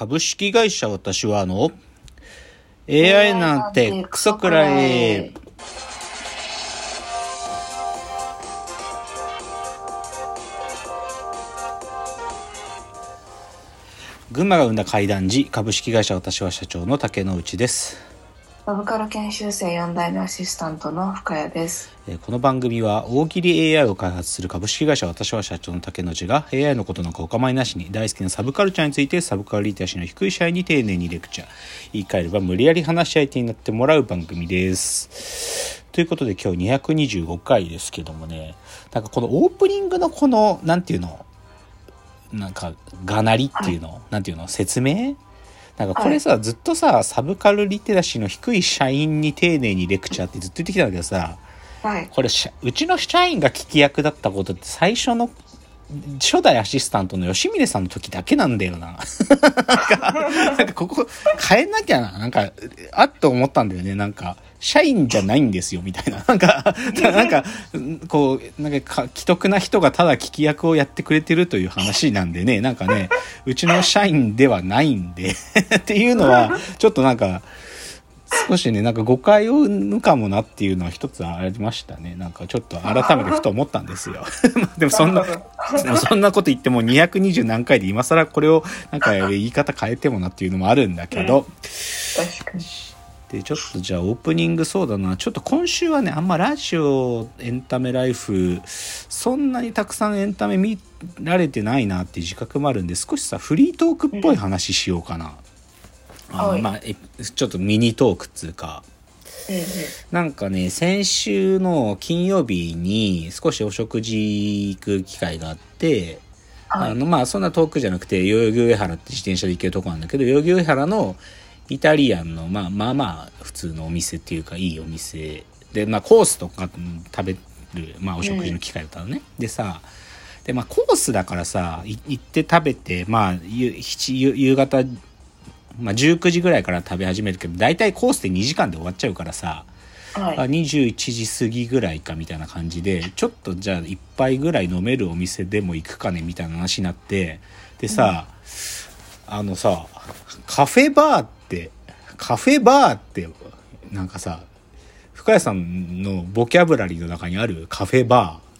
株式会社私はあの AI なんてクソくらい。群馬が生んだ怪談時株式会社私は社長の竹之内ですサブカル研修生4代目アシスタントの深谷です。この番組は大喜利 AI を開発する株式会社私は社長の竹之内が AI のことなんかお構いなしに大好きなサブカルチャーについてサブカルリテラシーの低い社員に丁寧にレクチャー。言い換えれば無理やり話し相手になってもらう番組です。ということで今日225回ですけどもね。なんかこのオープニングのこのなんていうの？なんかがなりっていうの、なんていうの？説明？なんかこれさ、ずっとさサブカルリテラシーの低い社員に丁寧にレクチャーってずっと言ってきたんだけどさはい。これうちの社員が聞き役だったことって最初の初代アシスタントの吉峰さんの時だけなんだよな。なんか、なんかここ変えなきゃな。なんか、あっと思ったんだよね。なんか、社員じゃないんですよ、みたいな。なんか、なんか、こう、なんかか、既得な人がただ聞き役をやってくれてるという話なんでね、なんかね、うちの社員ではないんで、っていうのは、ちょっとなんか、少しねなんか誤解を生むかもなっていうのは一つありましたね。なんかちょっと改めてふと思ったんですよ。でもそんなでもそんなこと言っても220何回で今更これをなんか言い方変えてもなっていうのもあるんだけど、確かに。でちょっとじゃあオープニングそうだなちょっと今週はねあんまラジオエンタメライフそんなにたくさんエンタメ見られてないなっていう自覚もあるんで少しさフリートークっぽい話しようかな、あのはいまあえちょっとミニトークっつうか。うんうん。なんかね先週の金曜日に少しお食事行く機会があって、はい。あのまあそんな遠くじゃなくて代々木上原って自転車で行けるとこなんだけど代々木上原のイタリアンのまあまあまあ普通のお店っていうかいいお店でまあコースとかうん食べる、まあ、お食事の機会だったのね、でさでまあコースだからさい行って食べてまあ夕7夕夕方まあ、19時ぐらいから食べ始めるけど大体コースで2時間で終わっちゃうからさ、はい。あ21時過ぎぐらいかみたいな感じでちょっとじゃあ1杯ぐらい飲めるお店でも行くかねみたいな話になってでさ、あのさカフェバーってカフェバーってなんかさ深谷さんのボキャブラリーの中にあるカフェバー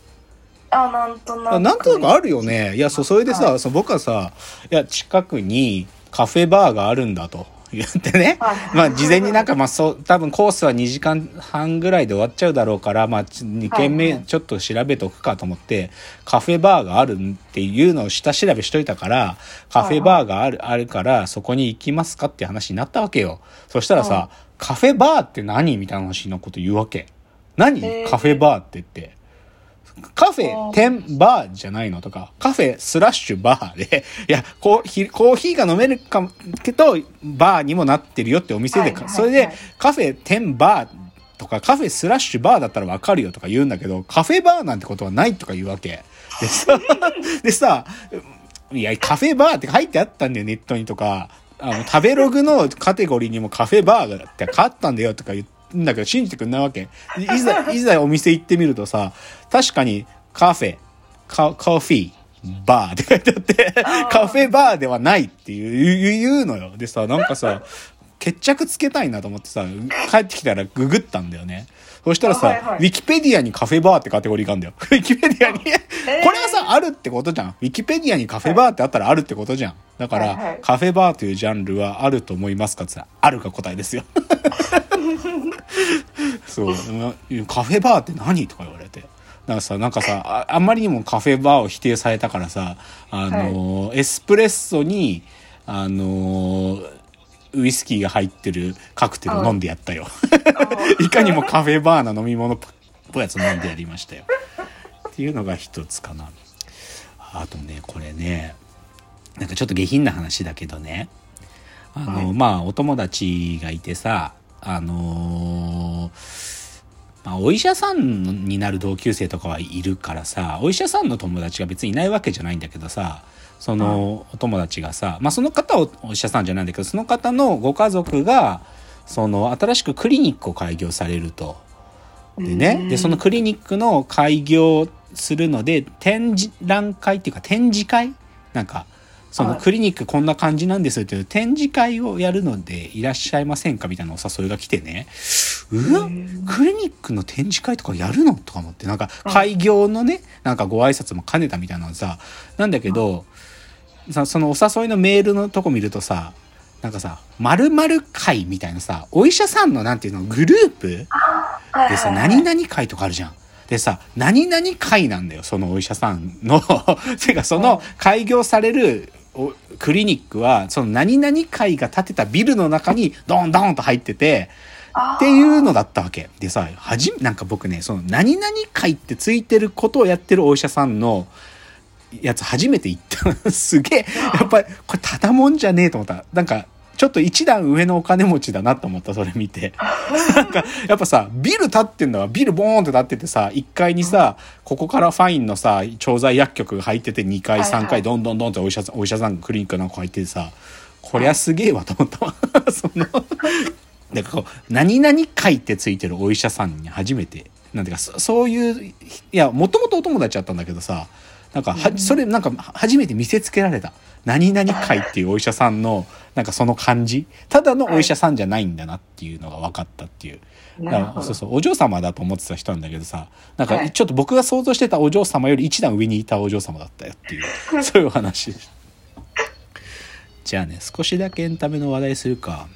あ、なんとなく。あなんとなくあるよね。いや、そう、それでさ、はそう僕はさ、いや、近くにカフェバーがあるんだと言ってね。はいまあ、事前になんか、まあ、そう、多分コースは2時間半ぐらいで終わっちゃうだろうから、まあ、2軒はい目はいちょっと調べておくかと思って、カフェバーがあるっていうのを下調べしといたから、カフェバーがある、あるから、そこに行きますかって話になったわけよ。そしたらさ、はいカフェバーって何みたいな話のこと言うわけ。何？カフェバーって言って。カフェ、10バーじゃないのとか、カフェスラッシュバーで、いや、コーヒー、コーヒーが飲めるかもけど、バーにもなってるよってお店で、はいはいはいそれで、カフェ10バーとか、カフェスラッシュバーだったらわかるよとか言うんだけど、カフェバーなんてことはないとか言うわけ。でさ、でさ、いや、カフェバーって書いてあったんだよ、ネットにとか。あの、食べログのカテゴリーにもカフェバーがって書あったんだよとか言うんだけど、信じてくんないわけ。いざ、いざお店行ってみるとさ、確かにカフェ、カコーヒー、バーって書いてあって、カフェバーではないっていう言うのよ。でさ、なんかさ、決着つけたいなと思ってさ、帰ってきたらググったんだよね。そしたらさ、あはいはいウィキペディアにカフェバーってカテゴリーがあるんだよ。ウィキペディアに。これはさ、あるってことじゃん。ウィキペディアにカフェバーってあったらあるってことじゃん。だから、はいはいカフェバーというジャンルはあると思いますかって言ったら、あるが答えですよ。そう、カフェバーって何とか言われて。なんかさ、なんかさ、ああんまりにもカフェバーを否定されたからさ、あのーエスプレッソに、あのーウイスキーが入ってるカクテルを飲んでやったよ。いかにもカフェバーな飲み物っぽいやつ飲んでやりましたよ。っていうのが一つかな。あとね、これね、なんかちょっと下品な話だけどね、あの、はいまあ、お友達がいてさ、あのーまあ、お医者さんになる同級生とかはいるからさ、お医者さんの友達が別にいないわけじゃないんだけどさ、そのお友達がさ、まあ、その方はお医者さんじゃないんだけど、その方のご家族が、その新しくクリニックを開業されると。でね、で、そのクリニックの開業するので、展示覧会っていうか展示会？なんか、そのはい。クリニックこんな感じなんですっていう展示会をやるのでいらっしゃいませんかみたいなお誘いが来てね、うわ？クリニックの展示会とかやるの？とか思って、なんか開業のね、なんかご挨拶も兼ねたみたいなのさ、なんだけど、さそのお誘いのメールのとこ見るとさ、なんかさ、〇〇会みたいなさ、お医者さんのなんていうの、グループでさ、何々会とかあるじゃん。でさ、何々会なんだよ、そのお医者さんの。てか、その開業されるおクリニックは、その何々会が建てたビルの中にドンドンと入ってて、っていうのだったわけ。でさ、はじめ、なんか僕ね、その何々会ってついてることをやってるお医者さんのやつ初めて行った。すげえ、やっぱり、これただもんじゃねえと思った。なんか、ちょっと一段上のお金持ちだなと思った、それ見て。なんか、やっぱさ、ビル建ってんだわ。ビルボーンって建っててさ、1階にさ、ここからファインのさ、調剤薬局が入ってて、2階、はいはい3階、どんどんどんってお医者さん、お医者さんがクリニックなんか入っててさ、こりゃすげえわと思ったわ。その、なんかこう、何々会ってついてるお医者さんに初めて、なんていうか、そそういう、いや、もともとお友達だったんだけどさ、なんかは、それなんか初めて見せつけられた。何々会っていうお医者さんの、なんかその感じ。ただのお医者さんじゃないんだなっていうのが分かったっていう。だかそうそう、お嬢様だと思ってた人なんだけどさ、なんかはいちょっと僕が想像してたお嬢様より一段上にいたお嬢様だったよっていう、そういうお話でした。じゃあね、少しだけエンタメの話題するか。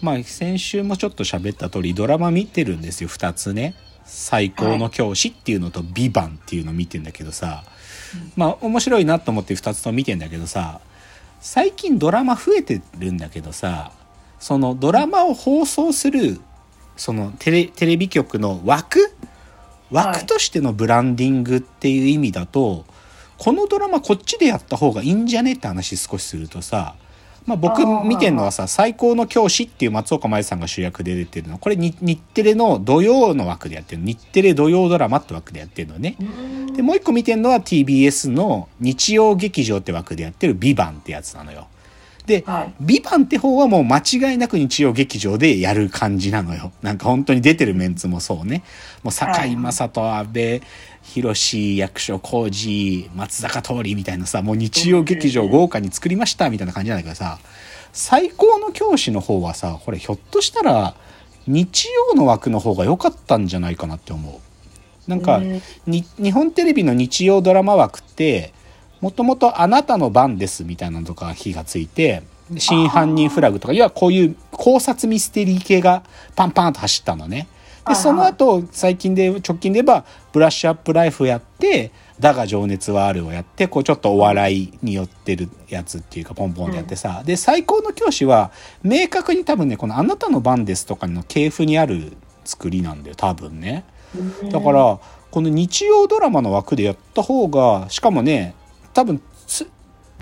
まあ、先週もちょっと喋った通り、ドラマ見てるんですよ、二つね。最高の教師っていうのと、ビバンっていうの見てんだけどさ、まあ、面白いなと思って二つとも見てんだけどさ、最近ドラマ増えてるんだけどさ、そのドラマを放送する、そのテレテレビ局の枠枠としてのブランディングっていう意味だと、このドラマこっちでやった方がいいんじゃねって話少しするとさ、まあ、僕見てるのはさ「最高の教師」っていう松岡茉優さんが主役で出てるのこれに日テレの土曜の枠でやってる日テレ土曜ドラマって枠でやってるのね。でもう一個見てるのは TBS の日曜劇場って枠でやってる「ビバンってやつなのよ。で、はいビバンって方はもう間違いなく日曜劇場でやる感じなのよ。なんか本当に出てるメンツもそうね。もう堺雅人、安倍博役所浩二、松坂桃李みたいなさ、もう日曜劇場豪華に作りましたみたいな感じなんだけどさ、最高の教師の方はさ、これひょっとしたら日曜の枠の方が良かったんじゃないかなって思う。なんか、日本テレビの日曜ドラマ枠ってもともと「あなたの番です」みたいなのとか火がついて「真犯人フラグ」とかいわゆるこういう考察ミステリー系がパンパンと走ったのね。でその後最近で直近で言えば「ブラッシュアップライフ」やって「だが情熱はある」をやってこうちょっとお笑いに寄ってるやつっていうかポンポンでやってさ、で最高の教師は明確に多分ねこの「あなたの番です」とかの系譜にある作りなんだよ多分ね。だからこの日曜ドラマの枠でやった方がしかもね多分つ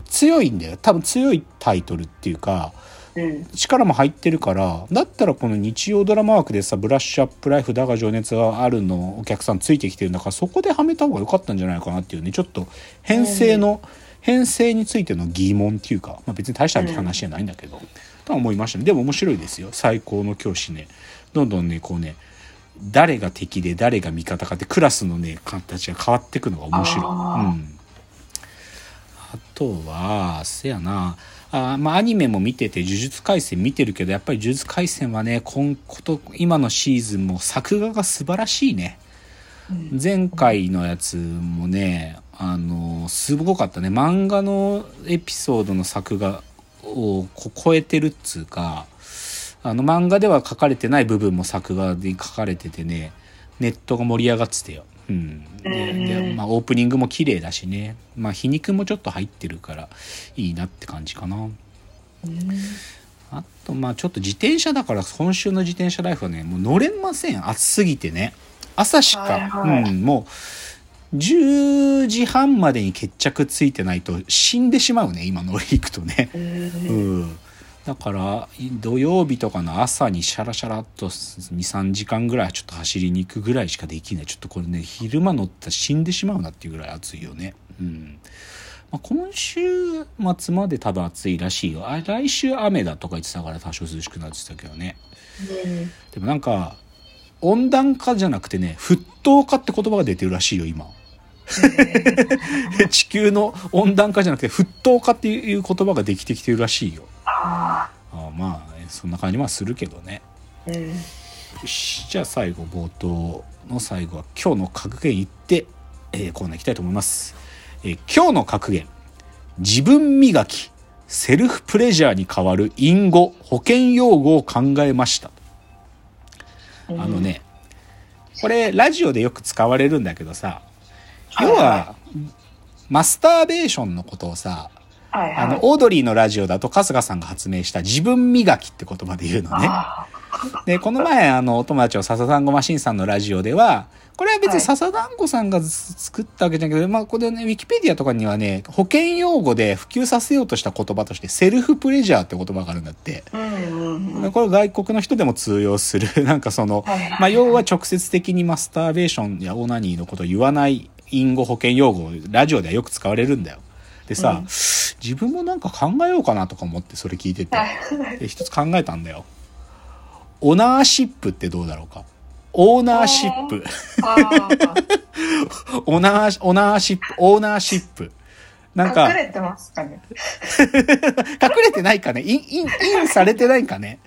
強いんだよ多分強いタイトルっていうかうん。力も入ってるからだったらこの日曜ドラマ枠でさ「ブラッシュアップライフだが情熱はある」のお客さんついてきてるんだからそこではめた方が良かったんじゃないかなっていうね。ちょっと編成の、編成についての疑問っていうか、まあ、別に大した話じゃないんだけど、とは思いましたね。でも面白いですよ。最高の教師ね。どんどんねこうね誰が敵で誰が味方かってクラスのね形が変わっていくのが面白い。うんあとは、せやな、あまあアニメも見てて、呪術廻戦見てるけど、やっぱり呪術廻戦はね、今こと、今のシーズンも作画が素晴らしいね。前回のやつもね、あの、すごかったね。漫画のエピソードの作画をこ超えてるっつうか、あの漫画では書かれてない部分も作画で書かれててね、ネットが盛り上がってたよ。うん。で、でまあオープニングも綺麗だしね。まあ皮肉もちょっと入ってるからいいなって感じかな。あとまあちょっと自転車だから今週の自転車ライフはねもう乗れません。暑すぎてね。朝しか、はいはい。うんもう10時半までに決着ついてないと死んでしまうね今乗り行くとね、うん、だから土曜日とかの朝にシャラシャラっと23時間ぐらいちょっと走りに行くぐらいしかできない。ちょっとこれね昼間乗ったら死んでしまうなっていうぐらい暑いよね。うん。まあ、今週末まで多分暑いらしいよ。あ来週雨だとか言ってたから多少涼しくなってたけどね。でもなんか温暖化じゃなくてね沸騰化って言葉が出てるらしいよ今。地球の温暖化じゃなくて沸騰化っていう言葉ができてきてるらしいよああまあそんな感じはするけどね。あ。うん。よし。じゃあ最後冒頭の最後は今日の格言言って、えーコーナー行きたいと思います、えー今日の格言。自分磨きセルフプレジャーに代わる隠語保険用語を考えました。あのねこれラジオでよく使われるんだけどさ要はマスターベーションのことをさはいはい。あのオードリーのラジオだと春日さんが発明した自分磨きって言葉で言うのねあで、この前、あの、お友達の笹団子マシンさんのラジオでは、これは別はいに笹団子さんがず作ったわけじゃないけど、まあ、これね、ウィキペディアとかにはね、保険用語で普及させようとした言葉として、セルフプレジャーって言葉があるんだって。あ。うんうんうん。これ外国の人でも通用する、なんかその、はいはいはいまあ、要は直接的にマスターベーションやオナニーのことを言わない隠語保険用語、ラジオではよく使われるんだよ。でさ、うん自分もなんか考えようかなとか思ってそれ聞いてて。で一つ考えたんだよ。オナーシップってどうだろうか？オーナーシップ。あ オナー、オナーシップ、オーナーシップ。なんあ。か、隠れてますかね。隠れてないかねイン、イン、インされてないかね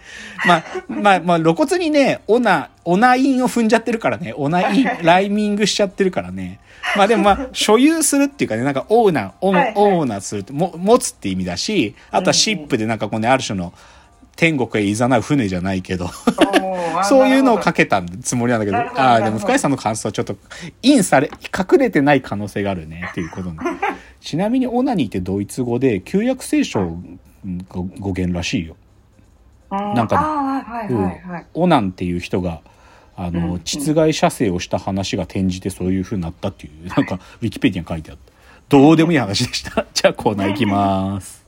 まあ、まあ、まあ、露骨にね、オナ、オナインを踏んじゃってるからね。オナイン、ライミングしちゃってるからね。まあでもまあ、所有するっていうかね、なんかオーナー、オン、はいはいオーナーするも、持つって意味だし、あとはシップでなんかこうね、ある種の天国へ誘う船じゃないけど、そういうのをかけたつもりなんだけど、ああ、でも深井さんの感想はちょっと、インされ、隠れてない可能性があるね、っていうことね。ちなみにオナニーってドイツ語で、旧約聖書が語源らしいよ。なんかねはいはいはい。オナンっていう人が、あうんうの、ん実害射精をした話が転じてそういう風になったっていう、なんか、ウィキペディアに書いてあった。どうでもいい話でした。じゃあコーナー行きます。